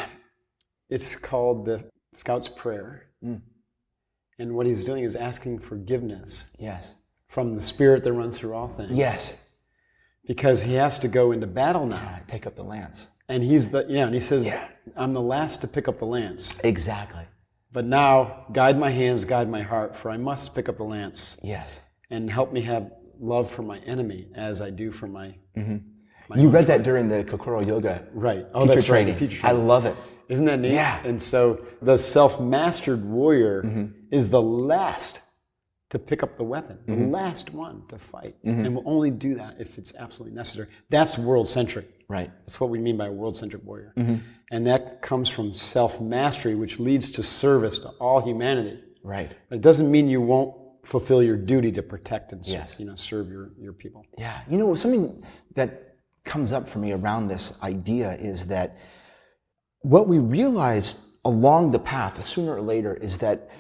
it's called the Scout's Prayer. Mm. And what he's doing is asking forgiveness Yes. from the spirit that runs through all things. Yes. Because he has to go into battle now. Yeah, take up the lance. And he's the, yeah, and he says, Yeah. I'm the last to pick up the lance. Exactly. But now, guide my hands, guide my heart, for I must pick up the lance Yes. and help me have love for my enemy as I do for my. You read that during the Kokoro Yoga Right. Oh, teacher right. training. The teacher I love it. Isn't that neat? Yeah. And so the self mastered warrior Mm-hmm. is the last to pick up the weapon, Mm-hmm. the last one to fight. And will only do that if it's absolutely necessary. That's world centric. Right. That's what we mean by a world centric warrior. Mm-hmm. And that comes from self mastery, which leads to service to all humanity. Right. It doesn't mean you won't fulfill your duty to protect and serve, Yes. you know, serve your, your people. Yeah. You know, something that comes up for me around this idea is that what we realize along the path, sooner or later, is that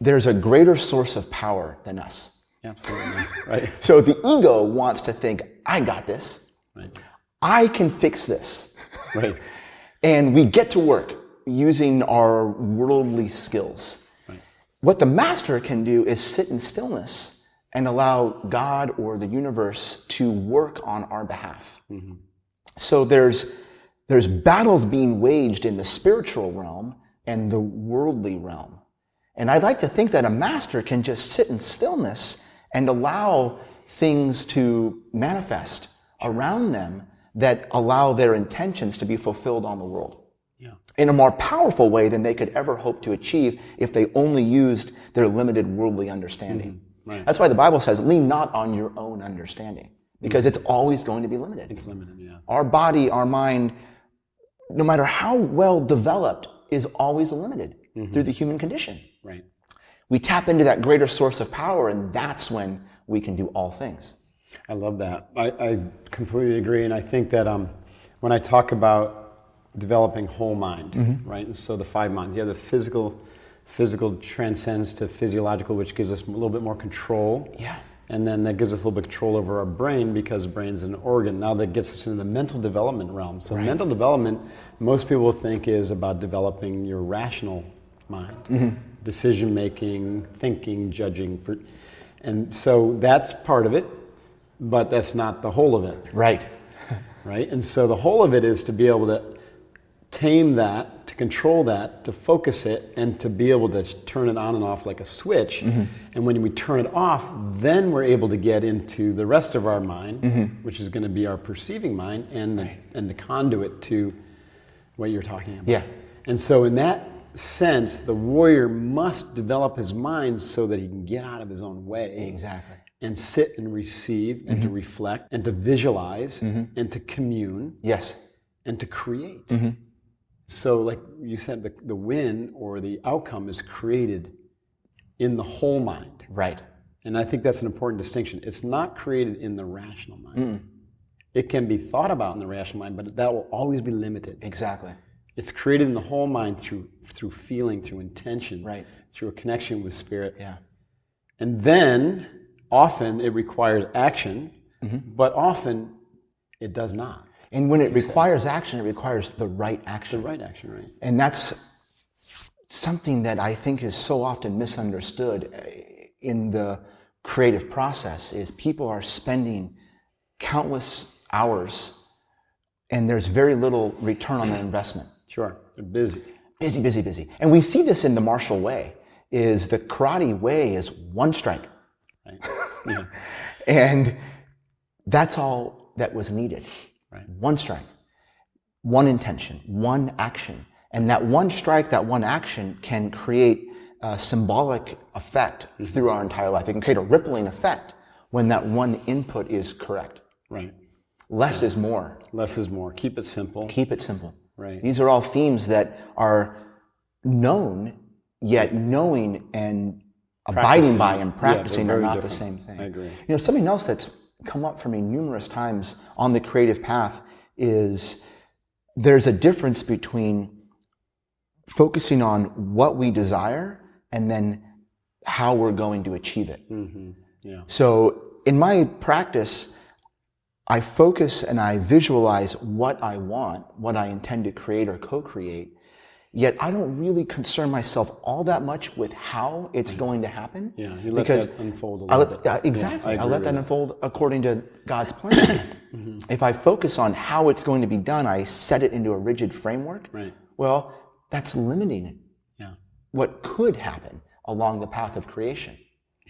there's a greater source of power than us. Absolutely. right. So the ego wants to think, I got this. Right. I can fix this. Right. And we get to work using our worldly skills. Right. What the master can do is sit in stillness and allow God or the universe to work on our behalf. Mm-hmm. So there's, there's battles being waged in the spiritual realm and the worldly realm. And I'd like to think that a master can just sit in stillness and allow things to manifest around them that allow their intentions to be fulfilled on the world Yeah. in a more powerful way than they could ever hope to achieve if they only used their limited worldly understanding. Mm-hmm. Right. That's why the Bible says, lean not on your own understanding, because mm. it's always going to be limited. It's limited, yeah. Our body, our mind, no matter how well developed, is always limited mm-hmm. through the human condition. Right. We tap into that greater source of power, and that's when we can do all things. I love that. I, I completely agree, and I think that um, when I talk about developing whole mind, mm-hmm. right? And so the five minds, you have the physical, physical transcends to physiological, which gives us a little bit more control. Yeah. And then that gives us a little bit of control over our brain because brain's an organ. Now that gets us into the mental development realm. So mental development, most people think is about developing your rational mind, mm-hmm. decision making, thinking, judging, and so that's part of it, but that's not the whole of it Right. right? And so the whole of it is to be able to tame that, to control that, to focus it, and to be able to turn it on and off like a switch. Mm-hmm. And when we turn it off, then we're able to get into the rest of our mind, mm-hmm. which is going to be our perceiving mind and the, and the conduit to what you're talking about. Yeah. And so in that sense, the warrior must develop his mind so that he can get out of his own way Exactly. and sit and receive and to mm-hmm. reflect and to visualize and to commune Yes. and to create. So, like you said, the, the win or the outcome is created in the whole mind. Right. And I think that's an important distinction. It's not created in the rational mind. Mm. It can be thought about in the rational mind, but that will always be limited. Exactly. It's created in the whole mind through, through feeling, through intention, Right. through a connection with spirit. Yeah. And then often it requires action, mm-hmm. but often it does not. And when it requires action, it requires the right action. The right action, right? And that's something that I think is so often misunderstood uh, in the creative process is people are spending countless hours and there's very little return on their investment. Sure. They're busy. Busy, busy, busy. And we see this in the martial way. Is the karate way is one strike, Right? Yeah. and that's all that was needed. Right. One strike, one intention, one action, and that one strike, that one action can create a symbolic effect mm-hmm. through our entire life. It can create a rippling effect when that one input is correct. Right. Less is more. Less is more. Keep it simple. Keep it simple. Right. These are all themes that are known, yet knowing and abiding by and practicing they're are not the same thing. I agree. You know, something else that's come up for me numerous times on the creative path is there's a difference between focusing on what we desire and then how we're going to achieve it. hmm Yeah. So in my practice, I focus and I visualize what I want, what I intend to create or co create, yet I don't really concern myself all that much with how it's going to happen. Yeah. You let because that unfold a I little let, bit. yeah, exactly. I I, let that that. unfold according to God's plan. If I focus on how it's going to be done, I set it into a rigid framework. Right. Well, that's limiting Yeah. what could happen along the path of creation.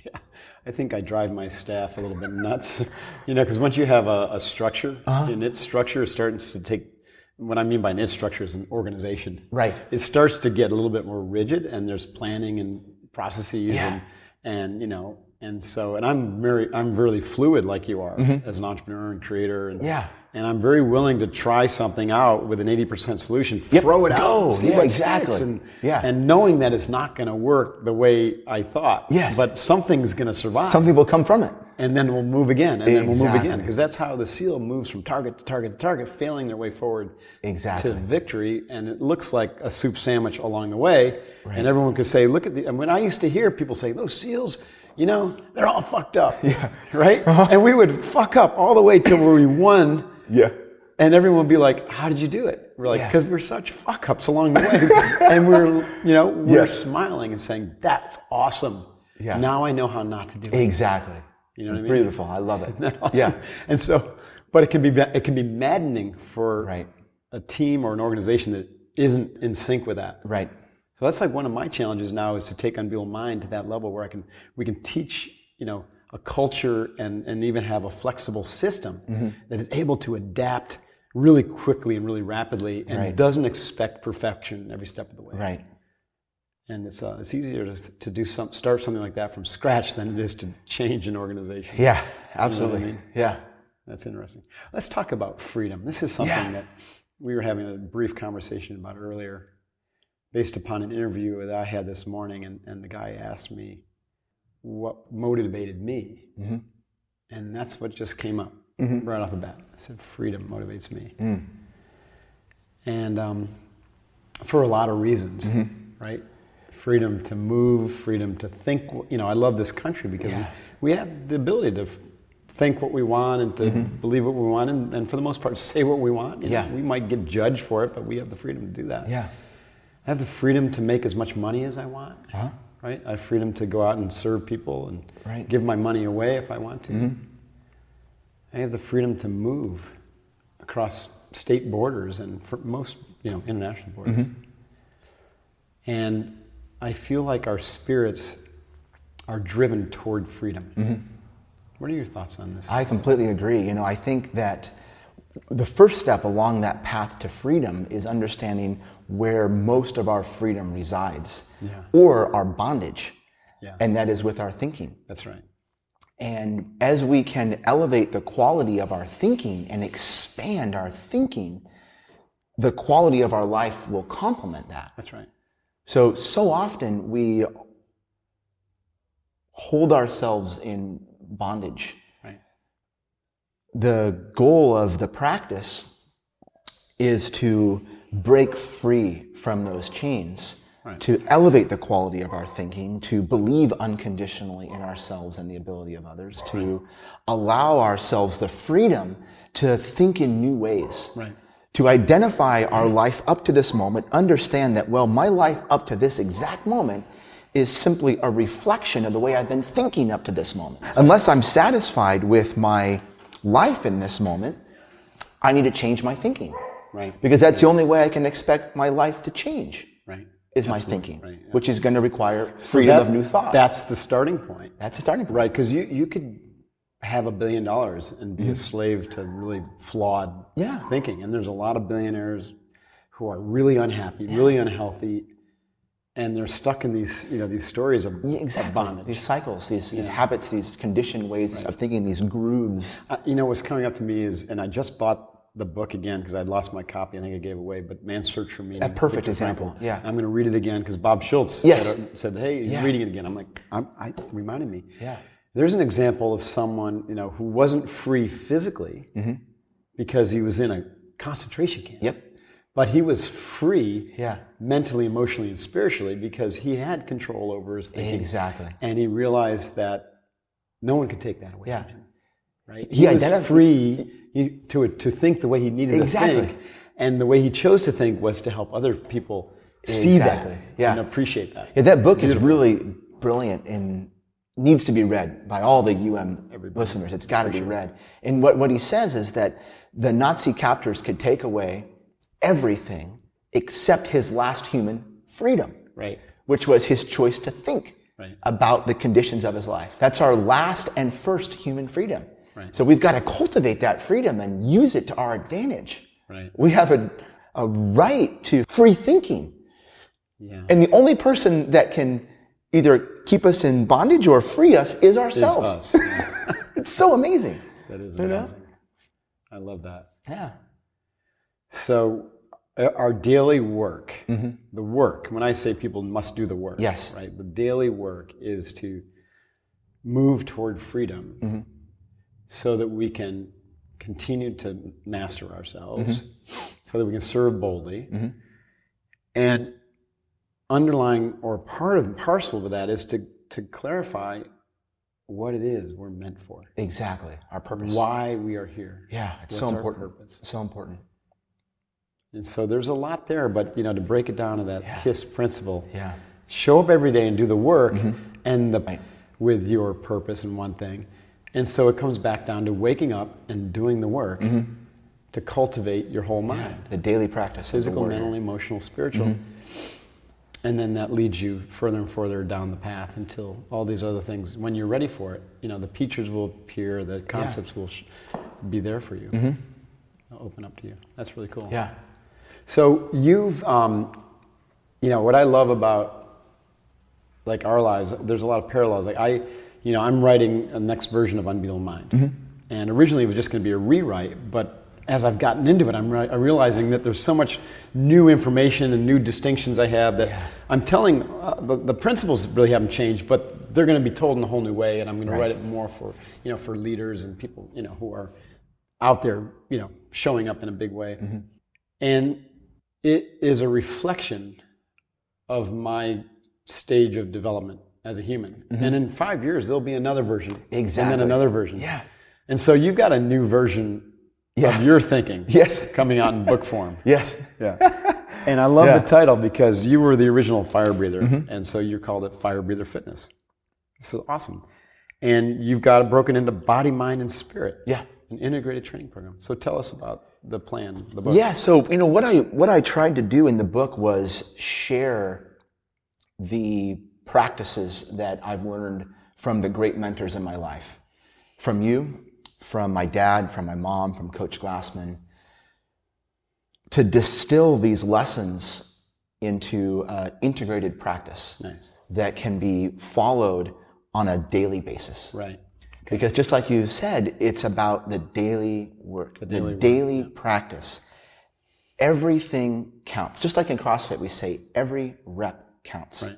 Yeah. I think I drive my staff a little bit nuts, you know, because once you have a, a structure, Uh-huh. and its structure starts to take, what I mean by an infrastructure is an organization. Right. It starts to get a little bit more rigid, and there's planning and processes, Yeah. and and you know, and so, and I'm very, I'm really fluid like you are as an entrepreneur and creator, and Mm-hmm. Yeah. and I'm very willing to try something out with an 80% solution, Yep, throw it go. out, Yeah, exactly. and Yeah. and knowing that it's not going to work the way I thought, Yes. but something's going to survive Something will come from it. And then we'll move again, and then we'll move again, because that's how the seal moves from target to target to target, failing their way forward Exactly. to victory. And it looks like a soup sandwich along the way. And everyone could say, "Look at the." And when I used to hear people say, "Those seals, you know, they're all fucked up," yeah, right? Uh-huh. And we would fuck up all the way till we won. Yeah. And everyone would be like, "How did you do it?" We're like, Yeah. "Because we're such fuck ups along the way," and we're, you know, we're Yes. smiling and saying, "That's awesome." Yeah. Now I know how not to do it. Exactly. You know what I mean? Beautiful. I love it. Awesome. Yeah. And so, but it can be it can be maddening for Right. a team or an organization that isn't in sync with that. Right. So that's like one of my challenges now is to take Unbeatable Mind to that level where I can we can teach you know a culture and and even have a flexible system Mm-hmm. that is able to adapt really quickly and really rapidly and Right. doesn't expect perfection every step of the way. Right. And it's uh, it's easier to, to do some start something like that from scratch than it is to change an organization. Yeah. Absolutely. mean? Yeah. That's interesting. Let's talk about freedom. This is something Yeah. that we were having a brief conversation about earlier, based upon an interview that I had this morning, and, and the guy asked me what motivated me. Mhm. And that's what just came up Mhm. right off the bat. I said, freedom motivates me. Mm. And um, for a lot of reasons, Mm-hmm. right? Freedom to move, freedom to think. You know, I love this country because Yeah. we, we have the ability to think what we want and to believe what we want, and, and for the most part, say what we want. You know, Mm-hmm. Yeah. we might get judged for it, but we have the freedom to do that. Yeah. I have the freedom to make as much money as I want. Uh-huh. Right? I have freedom to go out and serve people and Right. give my money away if I want to. Mm-hmm. I have the freedom to move across state borders and for most, you know, international borders. Mm-hmm. And I feel like our spirits are driven toward freedom. What are your thoughts on this? Mm-hmm. I completely agree. You know, I think that the first step along that path to freedom is understanding where most of our freedom resides Yeah. or our bondage. Yeah. And that is with our thinking. That's right. And as we can elevate the quality of our thinking and expand our thinking, the quality of our life will complement that. That's right. So, so often we hold ourselves in bondage. Right. The goal of the practice is to break free from those chains, Right. to elevate the quality of our thinking, to believe unconditionally in ourselves and the ability of others, to allow ourselves the freedom to think in new ways Right. To identify our life up to this moment, understand that, well, my life up to this exact moment is simply a reflection of the way I've been thinking up to this moment. Unless I'm satisfied with my life in this moment, I need to change my thinking. Right. Because that's the only way I can expect my life to change. Right. Is my thinking, right, which is going to require freedom That- of new thought. That's the starting point. that's the starting point. Right, because you, you could have a billion dollars and be a slave to really flawed Mm-hmm. Yeah. thinking. And there's a lot of billionaires who are really unhappy, really unhealthy, and they're stuck in these, you know, these stories of, Yeah, of exactly. bondage. These cycles, these, these habits, these conditioned ways of thinking, these grooves. Uh, you know, what's coming up to me is, and I just bought the book again because I'd lost my copy. I think I gave it away. But Man's Search for Meaning. A perfect Frankl. example, yeah. I'm going to read it again because Bob Schultz Yes. said, said, "Hey, he's Yeah. reading it again." I'm like, I'm, I reminded me. Yeah. There's an example of someone you know who wasn't free physically because he was in a concentration camp. Mm-hmm. Yep. But he was free Yeah. mentally, emotionally, and spiritually because he had control over his thinking. Exactly. And he realized that no one could take that away Yeah. from him. Right? He He, was free he- to, to think the way he needed Exactly. to think. And the way he chose to think was to help other people see Exactly. that Yeah. and appreciate that. Yeah, that book is really brilliant and needs to be read by all the UM listeners. It's got to be read. And what, what he says is that the Nazi captors could take away everything except his last human freedom, Right. which was his choice to think Right. about the conditions of his life. That's our last and first human freedom. Right. So we've got to cultivate that freedom and use it to our advantage. Right. We have a, a right to free thinking. Yeah. And the only person that can either keep us in bondage or free us is ourselves. Yeah. It's so amazing. that is You know? amazing. I love that. Yeah. So, uh, our daily work, the work, when I say people must do the work, Mm-hmm. Yes. right? The daily work is to move toward freedom Mm-hmm. so that we can continue to master ourselves, Mm-hmm. so that we can serve boldly. And underlying or part of the parcel of that is to, to clarify what it is we're meant for, Exactly. Our purpose. why we are here. Yeah, it's What's so important. purpose? So important. And so there's a lot there, but you know, to break it down to that KISS principle, Yeah. show up every day and do the work mm-hmm. and the Right. with your purpose and one thing. And so it comes back down to waking up and doing the work mm-hmm. to cultivate your whole mind. The daily practice. Physical, mental, emotional, spiritual. Mm-hmm. And then that leads you further and further down the path until all these other things, when you're ready for it, you know, the features will appear, the concepts will sh- be there for you. They'll open up to you. That's really cool. Yeah. So you've, um, you know, what I love about like our lives, there's a lot of parallels. Like I, you know, I'm writing a next version of Unbeatable Mind, and originally it was just going to be a rewrite, but as I've gotten into it, I'm, re- I'm realizing that there's so much new information and new distinctions I have that I'm telling uh, the, the principles really haven't changed, but they're going to be told in a whole new way, and I'm going to write it more for you know for leaders and people you know who are out there you know showing up in a big way, and it is a reflection of my stage of development as a human. And in five years, there'll be another version, and Exactly. then another version. Yeah. And so you've got a new version Yeah. of your thinking Yes. coming out in book form. Yes. Yeah. And I love Yeah. the title because you were the original fire breather. Mm-hmm. And so you called it Firebreather Fitness. This is awesome. And you've got it broken into body, mind, and spirit. Yeah. An integrated training program. So tell us about the plan, the book. Yeah, so you know what I what I tried to do in the book was share the practices that I've learned from the great mentors in my life. From you, from my dad, from my mom, from Coach Glassman. To distill these lessons into uh, integrated practice Nice. that can be followed on a daily basis. Right. Because just like you said, it's about the daily work, the daily daily, work, practice. Everything counts. Just like in CrossFit, we say every rep counts. Right.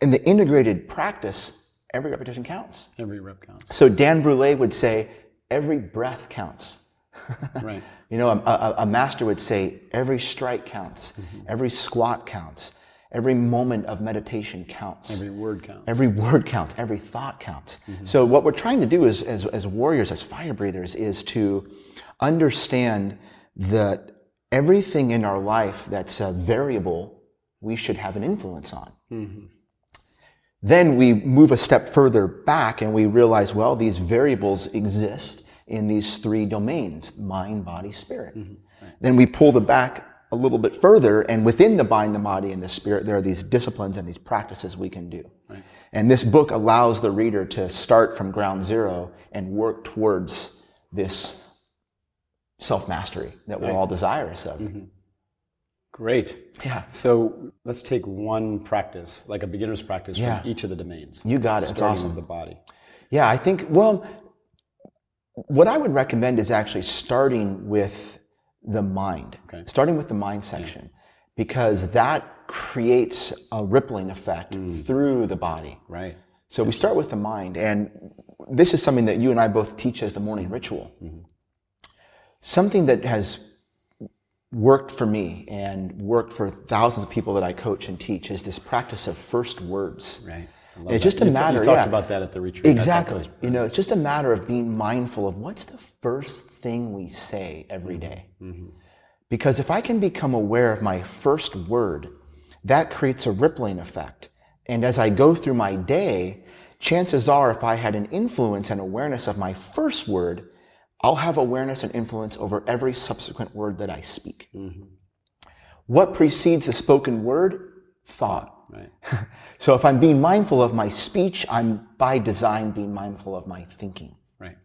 In the integrated practice, every repetition counts. Every rep counts. So Dan Brule would say, every breath counts. Right. You know, a, a, a master would say, every strike counts, mm-hmm. every squat counts, every moment of meditation counts. Every word counts. Every word counts, every thought counts. Mm-hmm. So, what we're trying to do is, as, as warriors, as fire breathers, is to understand that everything in our life that's uh, variable, we should have an influence on. Mm-hmm. Then we move a step further back and we realize, well, these variables exist in these three domains mind, body, spirit. Mm-hmm. Then we pull the back a little bit further, and within the mind, the body, and the spirit, there are these disciplines and these practices we can do. Right. And this book allows the reader to start from ground zero and work towards this self mastery that we're all desirous of. Mm-hmm. Great. Yeah. So let's take one practice, like a beginner's practice Yeah. from each of the domains. You got it. It's awesome. with the body. Yeah, I think, well, what I would recommend is actually starting with the mind, Okay. starting with the mind section, because that creates a rippling effect mm. through the body. Right. So we start with the mind, and this is something that you and I both teach as the morning ritual. Mm-hmm. Something that has worked for me and worked for thousands of people that I coach and teach is this practice of first words. Right. It's that. just a You matter. You talked yeah. about that at the retreat. I thought that Exactly. was You know, it's just a matter of being mindful of what's the first thing we say every mm-hmm. day. Mm-hmm. Because if I can become aware of my first word, that creates a rippling effect. And as I go through my day, chances are if I had an influence and awareness of my first word, I'll have awareness and influence over every subsequent word that I speak. Mm-hmm. What precedes the spoken word? Thought. Right. So if I'm being mindful of my speech, I'm by design being mindful of my thinking. Right.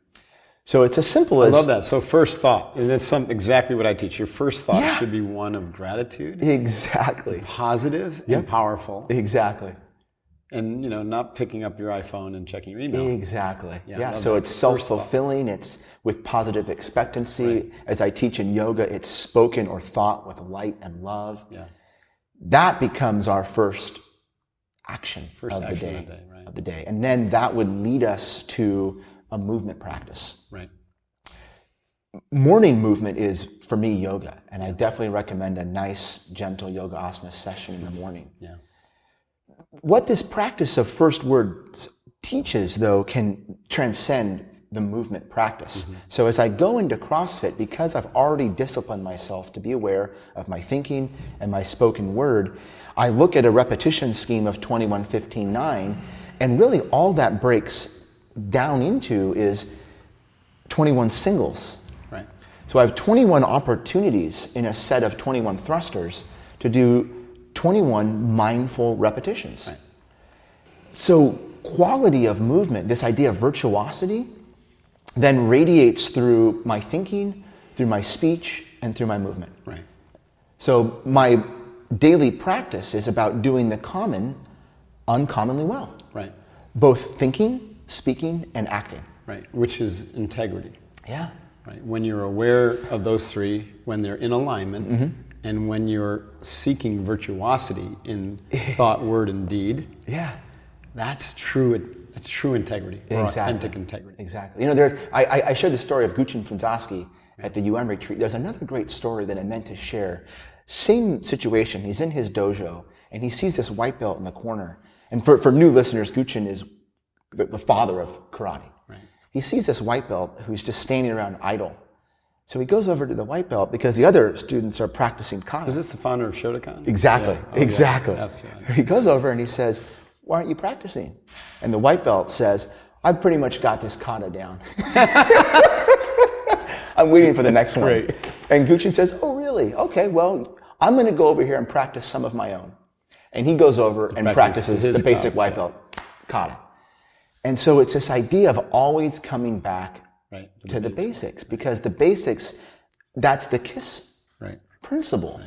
So it's as simple as I love that. So first thought, and that's some, exactly what I teach. Your first thought Yeah. should be one of gratitude, exactly, positive positive and powerful, exactly, and you know, not picking up your iPhone and checking your email. exactly. Yeah, Yeah. So it's self-fulfilling. It's with positive expectancy. As I teach in yoga, it's spoken or thought with light and love. Yeah. That becomes our first action First of the day. of the day, right. Of the day, and then that would lead us to a movement practice. Right. morning movement is for me yoga and i definitely recommend a nice gentle yoga asana session in the morning Yeah. What this practice of first words teaches though can transcend the movement practice. Mm-hmm. So as i go into crossfit because i've already disciplined myself to be aware of my thinking and my spoken word i look at a repetition scheme of 21 15 9 and really all that breaks down into is 21 singles. Right. so I have 21 opportunities in a set of 21 thrusters to do 21 mindful repetitions. So quality of movement, this idea of virtuosity, then radiates through my thinking, through my speech, and through my movement. Right. So my daily practice is about doing the common uncommonly well, Right. both thinking, speaking, and acting. Right. Which is integrity. Yeah. Right. When you're aware of those three, when they're in alignment, Mm-hmm. And when you're seeking virtuosity in thought, word, and deed, Yeah. that's true. That's true integrity, or Exactly. authentic integrity. Exactly. You know, there's, I, I, I shared the story of Gichin Funakoshi at the UN retreat. There's another great story that I meant to share. Same situation. He's in his dojo and he sees this white belt in the corner. And for, for new listeners, Gichin is the, the father of karate. Right. He sees this white belt who's just standing around idle. So he goes over to the white belt because the other students are practicing kata. Is this the founder of Shotokan? Exactly. Yeah. Oh, yeah. exactly. Absolutely. He goes over and he says, Why aren't you practicing? And the white belt says, I've pretty much got this kata down. I'm waiting for the next great. one. And Gucci says, Oh, really? Okay, well, I'm going to go over here and practice some of my own. And he goes over and practices practices the basic kata, white yeah. belt kata. And so it's this idea of always coming back Right. to the basics because the basics, that's the kiss Right. principle.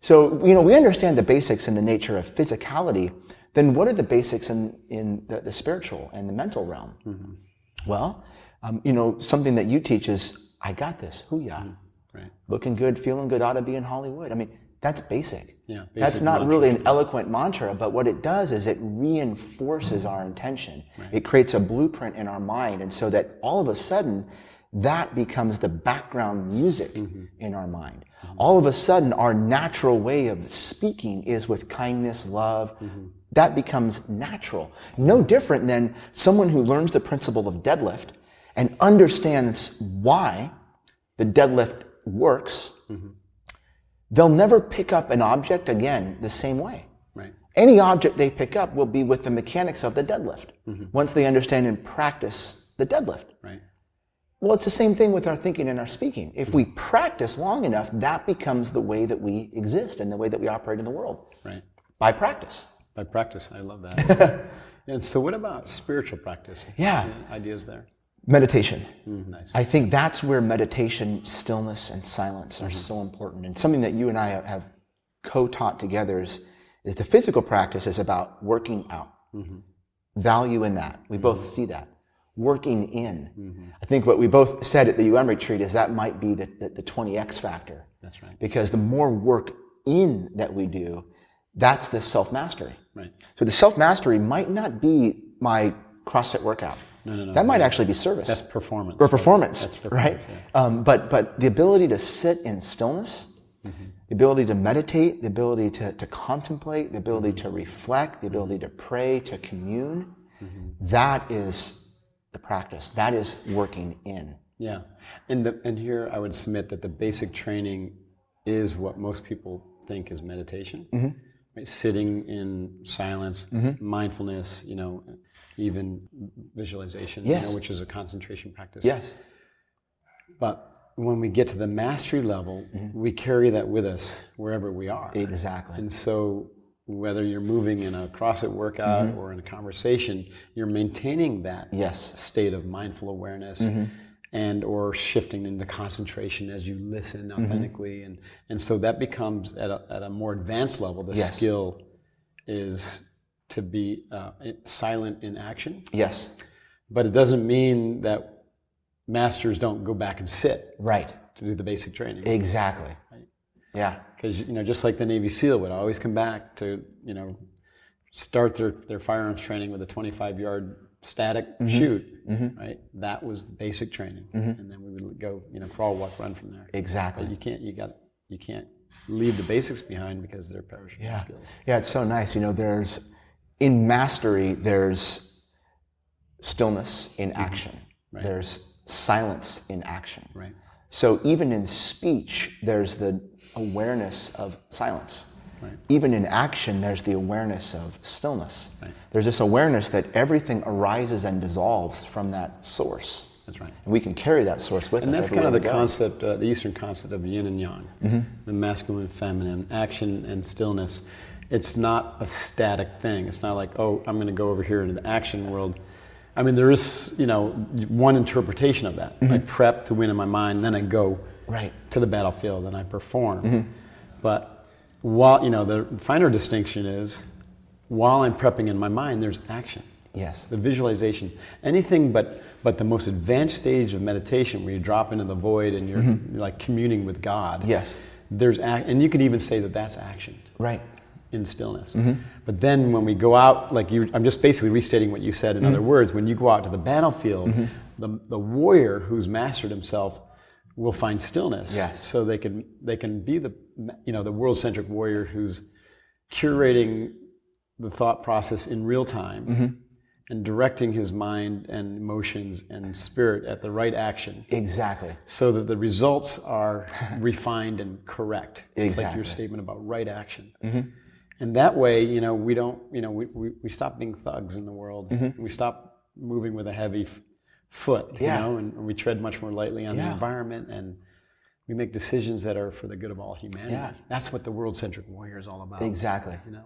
So, you know, we understand the basics in the nature of physicality, then what are the basics in, in the, the spiritual and the mental realm? Well, um, you know, something that you teach is, I got this, hooyah. Right. Looking good, feeling good, ought to be in Hollywood. I mean, that's basic. Yeah, that's not mantra. really an eloquent mantra, but what it does is it reinforces our intention. It creates a blueprint in our mind, and so that all of a sudden, that becomes the background music mm-hmm. in our mind. All of a sudden, our natural way of speaking is with kindness, love. Mm-hmm. That becomes natural. No different than someone who learns the principle of deadlift and understands why the deadlift works mm-hmm. They'll never pick up an object again the same way. Right. Any object they pick up will be with the mechanics of the deadlift mm-hmm. once they understand and practice the deadlift. Right. Well, it's the same thing with our thinking and our speaking. If we practice long enough, that becomes the way that we exist and the way that we operate in the world Right. by practice. By practice, I love that. and so, what about spiritual practice? Yeah. Ideas there? Meditation. Mm, nice. I think that's where meditation, stillness, and silence are so important. And something that you and I have co taught together is, is the physical practice is about working out. Value in that. We both see that. Working in. I think what we both said at the UM retreat is that might be the, the, the 20x factor. That's right. Because the more work in that we do, that's the self mastery. Right. So the self mastery might not be my CrossFit workout. No, no, no. That might actually be service That's performance. or performance, That's right? yeah. Um, but but the ability to sit in stillness, Mm-hmm. the ability to meditate, the ability to, to contemplate, the ability Mm-hmm. to reflect, the ability to pray, to commune, that is the practice. That is working in. Yeah, and the, and here I would submit that the basic training is what most people think is meditation, Mm-hmm. right? Sitting in silence, mindfulness, you know, even visualization, you know, which is a concentration practice. Yes. But when we get to the mastery level, mm-hmm. we carry that with us wherever we are. Exactly. And so, whether you're moving in a CrossFit workout mm-hmm. or in a conversation, you're maintaining that Yes. state of mindful awareness mm-hmm. and or shifting into concentration as you listen authentically. And, and so that becomes at a, at a more advanced level, the Yes. skill is to be uh, silent in action. Yes. But it doesn't mean that masters don't go back and sit Right. to do the basic training. Exactly. Yeah. because you know just like the Navy SEAL would always come back to you know start their, their firearms training with a 25 yard static mm-hmm. shoot mm-hmm. right that was the basic training mm-hmm. and then we would go you know crawl walk run from there Exactly. but you can't you got you can't leave the basics behind because they're perishable Yeah. skills Yeah, it's so nice. You know, there's in mastery, there's stillness in action. There's silence in action. right So even in speech, there's the awareness of silence. Right. Even in action, there's the awareness of stillness. Right. There's this awareness that everything arises and dissolves from that source. that's right And we can carry that source with and us. And that's kind of the concept, uh, the Eastern concept of yin and yang, the masculine and feminine, action and stillness. It's not a static thing. It's not like, oh, I'm going to go over here into the action world. I mean, there is, you know, one interpretation of that. Mm-hmm. I prep to win in my mind, then I go Right. to the battlefield and I perform. Mm-hmm. But while, you know, the finer distinction is, while I'm prepping in my mind, there's action Yes. the visualization anything but but the most advanced stage of meditation where you drop into the void and you're, you're like communing with god Yes. there's ac- and you could even say that that's action Right. In stillness mm-hmm. but then when we go out like you i'm just basically restating what you said in mm-hmm. other words when you go out to the battlefield mm-hmm. the, the warrior who's mastered himself will find stillness Yes. so they can they can be the you know the world centric warrior who's curating the thought process in real time and directing his mind and emotions and spirit at the right action Exactly. so that the results are refined and correct. It's like your statement about right action. And that way, you know, we don't, you know, we, we, we stop being thugs in the world. Mm-hmm. We stop moving with a heavy f- foot, you know, and we tread much more lightly on the environment and we make decisions that are for the good of all humanity. Yeah. That's what the world-centric warrior is all about. Exactly. You know,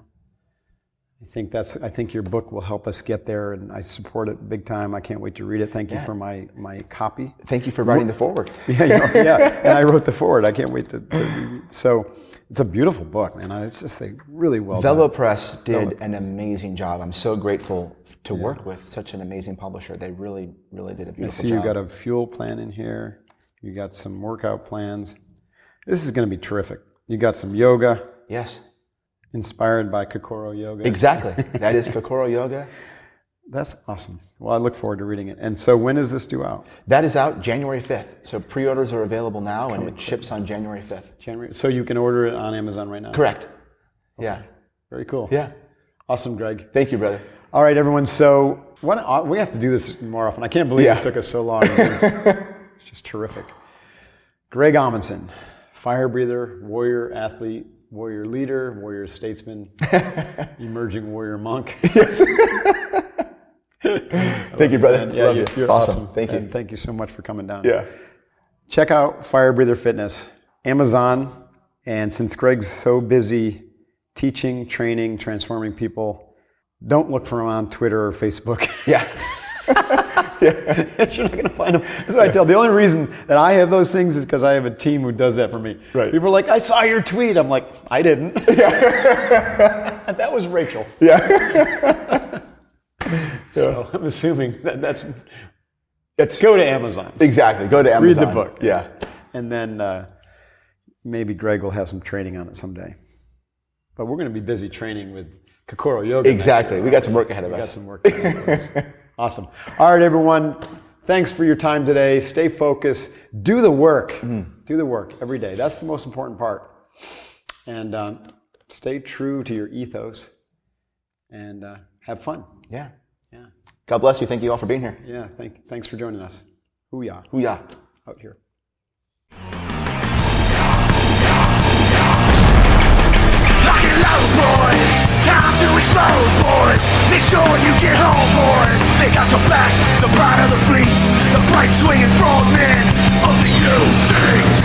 I think that's. I think your book will help us get there, and I support it big time. I can't wait to read it. Thank you for my my copy. Thank you for writing the forward. Yeah, you know, yeah. And I wrote the forward. I can't wait to. to read it. So it's a beautiful book, man. It's just like really well Velo done. Press did an amazing job. I'm so grateful to work with such an amazing publisher. They really, really did a beautiful job. I see job. you got a fuel plan in here. You got some workout plans. This is going to be terrific. You got some yoga yes, inspired by Kokoro Yoga. exactly. that is Kokoro Yoga. That's awesome. Well, I look forward to reading it. And so, when is this due out? That is out January 5th. So pre-orders are available now, and it ships on January 5th. January. So you can order it on Amazon right now. Correct. Yeah. Very cool. Yeah. Awesome, Greg. Thank you, brother. All right, everyone. So what, we have to do this more often. I can't believe Yeah. this took us so long. it's just terrific. Greg Amundson, fire breather, warrior athlete, warrior leader, warrior statesman, emerging warrior monk. thank you, brother. Yeah, Love you. you're awesome. awesome. Thank you. And thank you so much for coming down. yeah. Check out Firebreather Fitness, Amazon, and since Greg's so busy teaching, training, transforming people, don't look for him on Twitter or Facebook. Yeah. yeah. You're not going to find him. That's what I tell. The only reason that I have those things is because I have a team who does that for me. Right. People are like, "I saw your tweet." I'm like, "I didn't." Yeah. that was Rachel. Yeah. So I'm assuming that that's. It's Go to Amazon. exactly. Go to Amazon. Read the book. Yeah. And then uh, maybe Greg will have some training on it someday. But we're going to be busy training with Kokoro Yoga. Exactly. We got some work ahead of We got us. some work. to do. awesome. All right, everyone. Thanks for your time today. Stay focused. Do the work. Mm-hmm. Do the work every day. That's the most important part. And um, stay true to your ethos and uh, have fun. Yeah. Yeah. God bless you. Thank you all for being here. Yeah. Thank, thanks for joining us. Hooyah. Hooyah. Out here. Lock and load, boys. Time to explode, boys. Make sure you get home, boys. They got your back. The pride of the fleets. The bright swinging frogmen of the UDT.